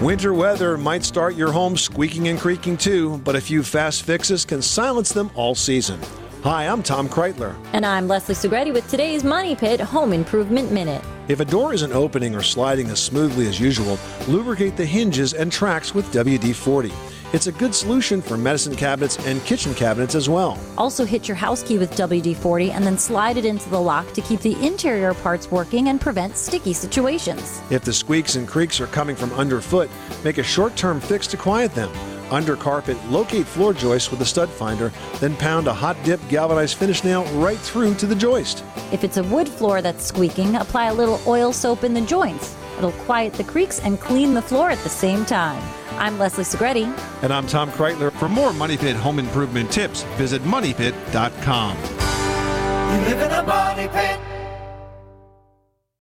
Winter weather might start your home squeaking and creaking too, but a few fast fixes can silence them all season. Hi, I'm Tom Kraeutler. And I'm Leslie Segrete with today's Money Pit Home Improvement Minute. If a door isn't opening or sliding as smoothly as usual, lubricate the hinges and tracks with WD 40. It's a good solution for medicine cabinets and kitchen cabinets as well. Also, hit your house key with WD 40 and then slide it into the lock to keep the interior parts working and prevent sticky situations. If the squeaks and creaks are coming from underfoot, make a short term fix to quiet them. Under carpet, locate floor joists with a stud finder, then pound a hot dip galvanized finish nail right through to the joist. If it's a wood floor that's squeaking, apply a little oil soap in the joints. It'll quiet the creaks and clean the floor at the same time. I'm Leslie Segrete. And I'm Tom Kraeutler. For more Money Pit home improvement tips, visit MoneyPit.com. You live in a money pit.